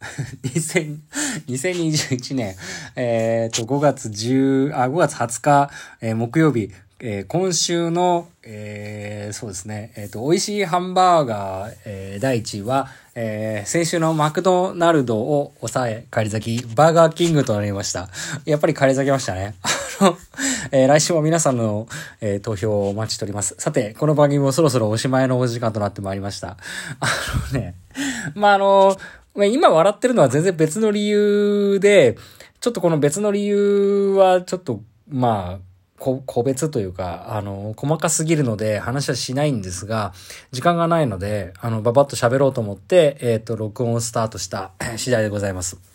2021年、えっ、と、5月10、あ、5月20日、えー、木曜日、えー、今週の、えー、そうですね、えっ、ー、と、美味しいハンバーガー、えー、第1位は、えー、先週のマクドナルドを抑え、帰り咲き、バーガーキングとなりました。やっぱり帰り咲きましたね。えー、来週も皆さんの、えー、投票をお待ちしております。さて、この番組もそろそろおしまいのお時間となってまいりました。あのね、まあ、あの、今笑ってるのは全然別の理由で、ちょっとこの別の理由はちょっと、まあ、個別というか、あの、細かすぎるので話はしないんですが、時間がないので、あの、ばばっと喋ろうと思って、えっ、ー、と、録音をスタートした次第でございます。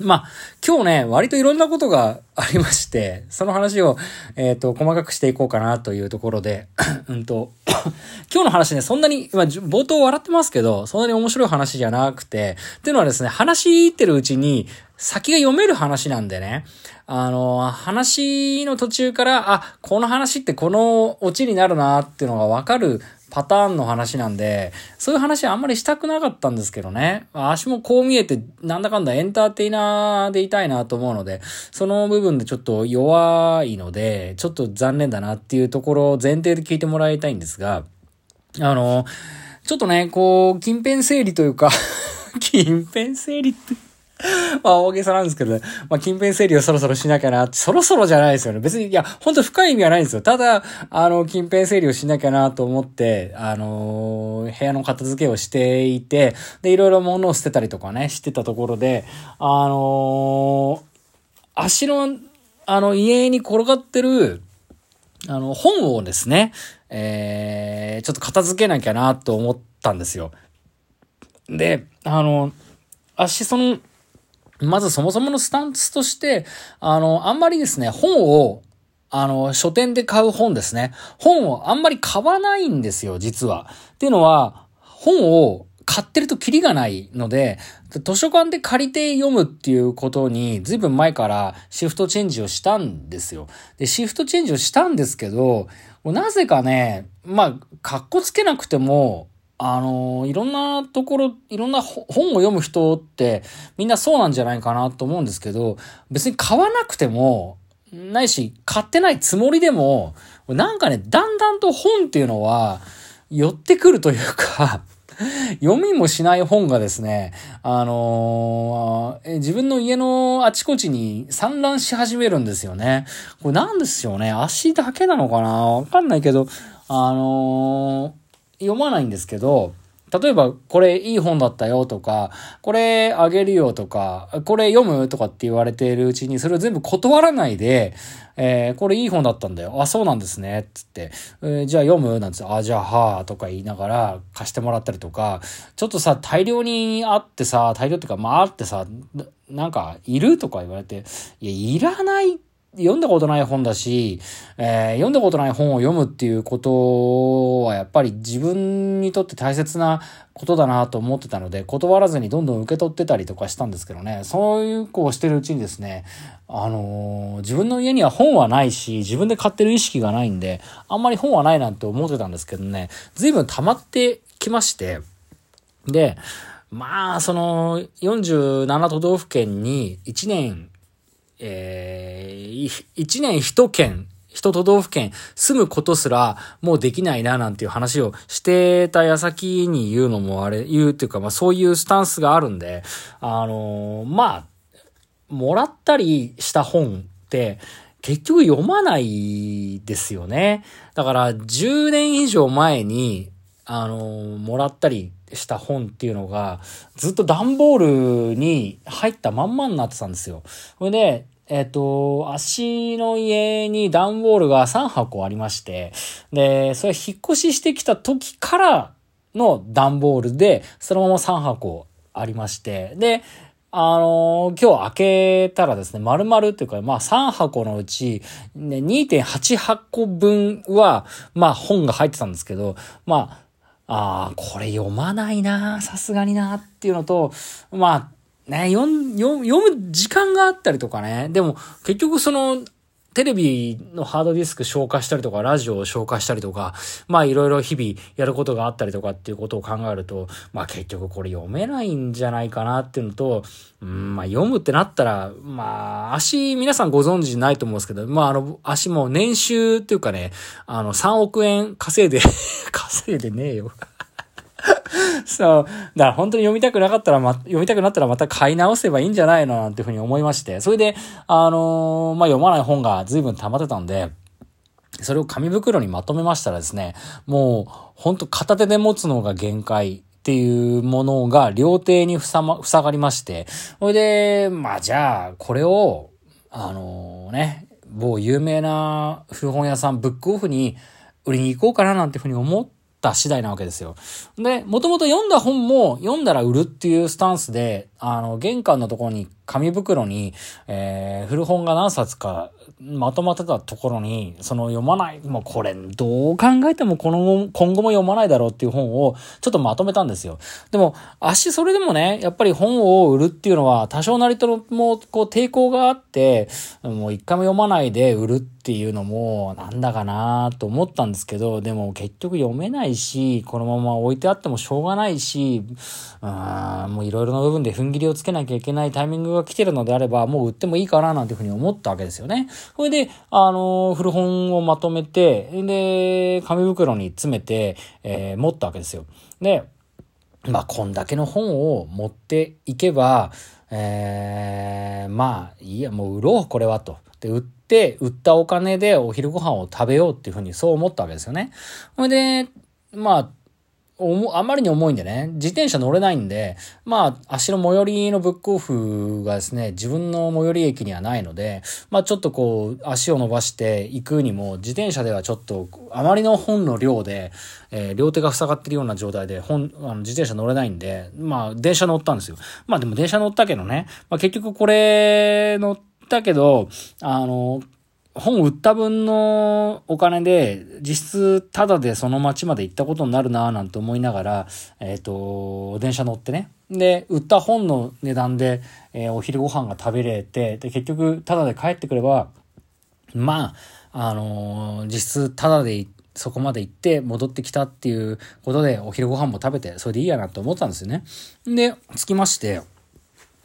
まあ、今日ね、割といろんなことがありまして、その話を、えっ、ー、と、細かくしていこうかなというところで、うんと、今日の話ね、そんなに、まあ、冒頭笑ってますけど、そんなに面白い話じゃなくて、っていうのはですね、話してるうちに、先が読める話なんでね、あの、話の途中から、あ、この話ってこのオチになるなっていうのがわかるパターンの話なんで、そういう話はあんまりしたくなかったんですけどね。足もこう見えて、なんだかんだエンターテイナーでいたいなと思うので、その部分でちょっと弱いので、ちょっと残念だなっていうところを前提で聞いてもらいたいんですが、あの、ちょっとね、こう、近辺整理というか 近辺整理って まあ大げさなんですけどね。まあ近辺整理をそろそろしなきゃなって、そろそろじゃないですよね。別に、いや、ほんと深い意味はないんですよ。ただ、あの、近辺整理をしなきゃなと思って、あのー、部屋の片付けをしていて、で、いろいろ物を捨てたりとかね、してたところで、あのー、足の、あの、家に転がってる、あの、本をですね、えー、ちょっと片付けなきゃなと思ったんですよ。で、あの、足、その、まずそもそものスタンスとして、あの、あんまりですね、本を、あの、書店で買う本ですね。本をあんまり買わないんですよ、実は。っていうのは、本を買ってるとキリがないので、図書館で借りて読むっていうことに、ずいぶん前からシフトチェンジをしたんですよ。で、シフトチェンジをしたんですけど、なぜかね、まあ、かっこつけなくても、あの、いろんなところ、いろんな本を読む人ってみんなそうなんじゃないかなと思うんですけど、別に買わなくても、ないし、買ってないつもりでも、なんかね、だんだんと本っていうのは、寄ってくるというか 読みもしない本がですね、あのー、自分の家のあちこちに散乱し始めるんですよね。これなんですよね？足だけなのかな？わかんないけど、あのー読まないんですけど、例えば、これいい本だったよとか、これあげるよとか、これ読むとかって言われているうちに、それを全部断らないで、えー、これいい本だったんだよ。あ、そうなんですね。つって、えー、じゃあ読むなんつって、あ、じゃあはあとか言いながら貸してもらったりとか、ちょっとさ、大量にあってさ、大量っていうか、まああってさ、なんか、いるとか言われて、いや、いらない読んだことない本だし、えー、読んだことない本を読むっていうことはやっぱり自分にとって大切なことだなと思ってたので、断らずにどんどん受け取ってたりとかしたんですけどね、そういう子をしてるうちにですね、あのー、自分の家には本はないし、自分で買ってる意識がないんで、あんまり本はないなんて思ってたんですけどね、随分溜まってきまして、で、まあ、その、47都道府県に1年えー、一年一県、一都道府県住むことすらもうできないななんていう話をしてた矢先に言うのもあれ、言うっていうかまあそういうスタンスがあるんで、あのー、まあ、もらったりした本って結局読まないですよね。だから10年以上前に、あのー、もらったりした本っていうのが、ずっと段ボールに入ったまんまになってたんですよ。それで、えっ、と、足の家に段ボールが3箱ありまして、で、それ引っ越ししてきた時からの段ボールで、そのまま3箱ありまして、で、あのー、今日開けたらですね、丸々っていうか、まあ3箱のうち、ね、2.8箱分は、まあ本が入ってたんですけど、まあ、ああ、これ読まないなさすがになっていうのと、まあ、ね、読む、読む時間があったりとかね。でも、結局その、テレビのハードディスク消化したりとか、ラジオを消化したりとか、まあいろいろ日々やることがあったりとかっていうことを考えると、まあ結局これ読めないんじゃないかなっていうのと、うん、まあ読むってなったら、まあ足皆さんご存知ないと思うんですけど、まああの足も年収っていうかね、あの3億円稼いで 稼いでねえよ。そう。だから本当に読みたくなかったら、ま、読みたくなったらまた買い直せばいいんじゃないのなんていうふうに思いまして。それで、あのー、まあ、読まない本が随分溜まってたんで、それを紙袋にまとめましたらですね、もう、本当片手で持つのが限界。っていうものが両手にふさま、塞がりまして、それで、まあじゃあ、これを、あのー、ね、某有名な古本屋さん、ブックオフに売りに行こうかななんていうふうに思ってった次第なわけですよ。で、もともと読んだ本も読んだら売るっていうスタンスで、あの、玄関のところに紙袋に、えー、古本が何冊かまとまってたところに、その読まない、もうこれどう考えてもこの、今後も読まないだろうっていう本をちょっとまとめたんですよ。でも、足それでもね、やっぱり本を売るっていうのは多少なりともこう抵抗があって、もう一回も読まないで売るっていうのもなんだかなと思ったんですけど、でも結局読めないし、このまま置いてあってもしょうがないし、うん、もういろいろな部分で踏ん切りをつけなきゃいけないタイミングが来てるのであれば、もう売ってもいいかななんていうふうに思ったわけですよね。それで、あの、古本をまとめて、で、紙袋に詰めて、えー、持ったわけですよ。で、まあ、こんだけの本を持っていけば、えー、まあ、いいや、もう売ろう、これはと。で、売って、売ったお金でお昼ご飯を食べようっていうふうにそう思ったわけですよね。それで、まあ、あまりに重いんでね、自転車乗れないんで、まあ、足の最寄りのブックオフがですね、自分の最寄り駅にはないので、まあちょっとこう、足を伸ばして行くにも、自転車ではちょっと、あまりの本の量で、えー、両手が塞がってるような状態で、本、あの自転車乗れないんで、まあ電車乗ったんですよ。まあでも電車乗ったけどね、まあ結局これ乗ったけど、あの、本売った分のお金で、実質タダでその街まで行ったことになるなぁなんて思いながら、えっ、ー、と、電車乗ってね。で、売った本の値段で、えー、お昼ご飯が食べれて、で、結局タダで帰ってくれば、まあ、あのー、実質タダでそこまで行って戻ってきたっていうことでお昼ご飯も食べて、それでいいやなって思ったんですよね。で、着きまして、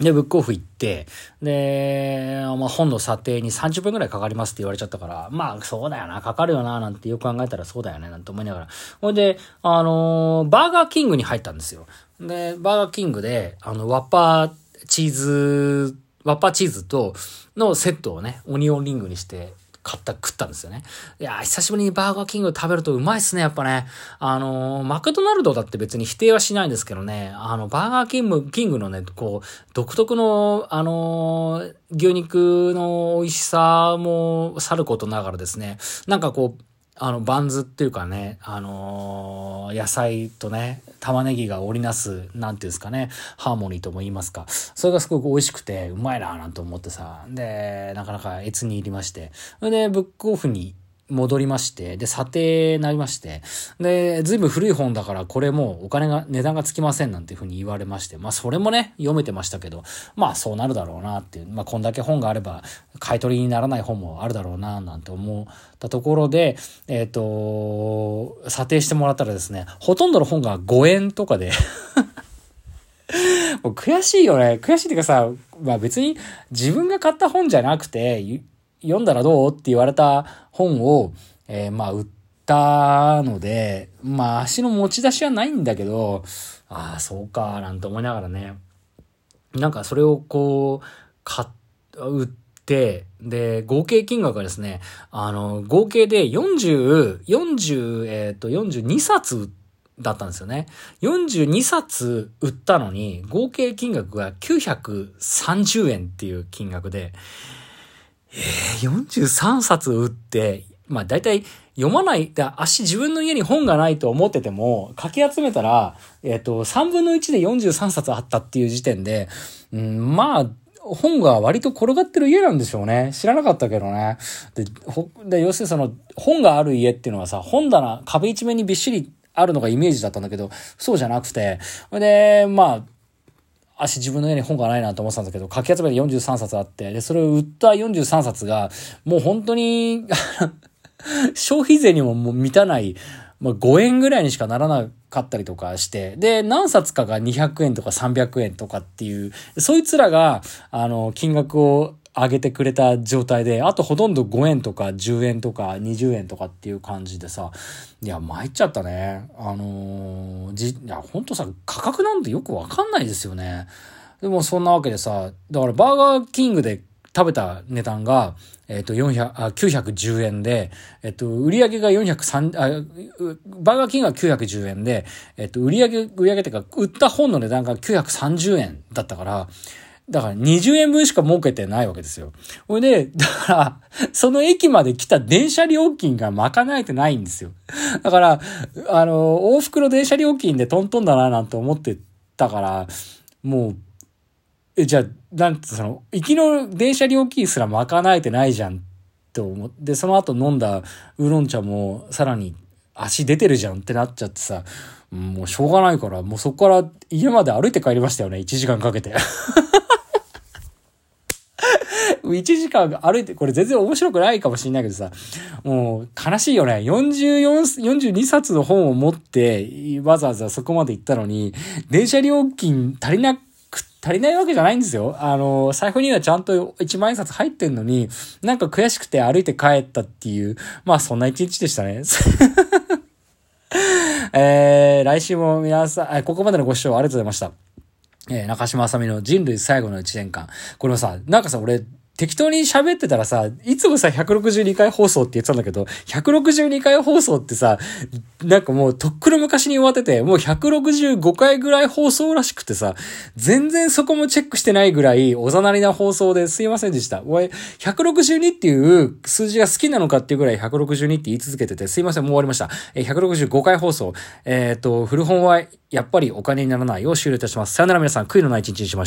で、ブックオフ行って、で、まあ、本の査定に30分くらいかかりますって言われちゃったから、まあ、そうだよな、かかるよな、なんてよく考えたらそうだよね、なんて思いながら。ほいで、あのー、バーガーキングに入ったんですよ。で、バーガーキングで、あの、ワッパーチーズ、ワッパーチーズと、のセットをね、オニオンリングにして、買った、食ったんですよね。いや久しぶりにバーガーキング食べるとうまいっすね、やっぱね。あのー、マクドナルドだって別に否定はしないんですけどね、あの、バーガーキング、キングのね、こう、独特の、あのー、牛肉の美味しさもさることながらですね、なんかこう、あの、バンズっていうかね、あのー、野菜とね、玉ねぎが織りなす、なんていうんですかね、ハーモニーとも言いますか。それがすごく美味しくて、うまいなぁなんて思ってさ。で、なかなか越に入りまして。で、ブックオフに戻りまして、で、査定なりまして、で、ずいぶん古い本だからこれもうお金が、値段がつきませんなんていうふうに言われまして、まあそれもね、読めてましたけど、まあそうなるだろうなっていう、まあこんだけ本があれば、買い取りにならない本もあるだろうななんて思ったところで、えっ、ー、と、査定してもらったらですね、ほとんどの本が5円とかで もう悔しいよね。悔しいっていうかさ、まあ別に自分が買った本じゃなくて、読んだらどうって言われた本を、えー、まあ、売ったので、まあ、足の持ち出しはないんだけど、ああ、そうか、なんて思いながらね。なんかそれをこう、買っ、売って、で、合計金額がですね、あの、合計で40、40、えっ、と、42冊だったんですよね。42冊売ったのに、合計金額が930円っていう金額で、えー、43冊売って、まあ大体読まない、足自分の家に本がないと思ってても、かき集めたら、えっ、ー、と、3分の1で43冊あったっていう時点で、うん、まあ、本が割と転がってる家なんでしょうね。知らなかったけどね。で、ほで要するにその、本がある家っていうのはさ、本棚、壁一面にびっしりあるのがイメージだったんだけど、そうじゃなくて、で、まあ、足自分の家に本がないなと思ってたんだけど、書き集めて43冊あって、で、それを売った43冊が、もう本当に 消費税にももう満たない、まあ、5円ぐらいにしかならなかったりとかして、で、何冊かが200円とか300円とかっていう、そいつらが、あの、金額を上げてくれた状態で、あとほとんど5円とか10円とか20円とかっていう感じでさ、いや、参っちゃったね。あのー、じ、いや、ほんとさ、価格なんてよくわかんないですよね。でもそんなわけでさ、だからバーガーキングで食べた値段が、えっ、ー、と、400、あ、910円で、えっ、ー、と、売上が403、あ、バーガーキングが910円で、えっ、ー、と、売上売上っていうか、売った本の値段が930円だったから、だから20円分しか儲けてないわけですよ。ほいで、だから、その駅まで来た電車料金が賄えてないんですよ。だから、あの、往復の電車料金でトントンだななんて思ってたから、もう、え、じゃあ、なんてその、行きの電車料金すら賄えてないじゃんって思って、その後飲んだウーロン茶もさらに足出てるじゃんってなっちゃってさ、もうしょうがないから、もうそこから家まで歩いて帰りましたよね、1時間かけて。1時間歩いて、これ全然面白くないかもしんないけどさ、もう悲しいよね。44、42冊の本を持って、わざわざそこまで行ったのに、電車料金足りなく、足りないわけじゃないんですよ。あの、財布にはちゃんと1万円札入ってんのに、なんか悔しくて歩いて帰ったっていう、まあそんな一日でしたね。えー、来週も皆さん、ここまでのご視聴ありがとうございました。えー、中島あさみの人類最後の1年間。これもさ、なんかさ、俺、適当に喋ってたらさ、いつもさ、162回放送って言ってたんだけど、162回放送ってさ、なんかもうとっくの昔に終わってて、もう165回ぐらい放送らしくてさ、全然そこもチェックしてないぐらいおざなりな放送ですいませんでした。俺、162っていう数字が好きなのかっていうぐらい162って言い続けてて、すいません、もう終わりました。え165回放送。えっ、と、古本はやっぱりお金にならないを終了いたします。さよなら皆さん、悔いのない一日にしましょう。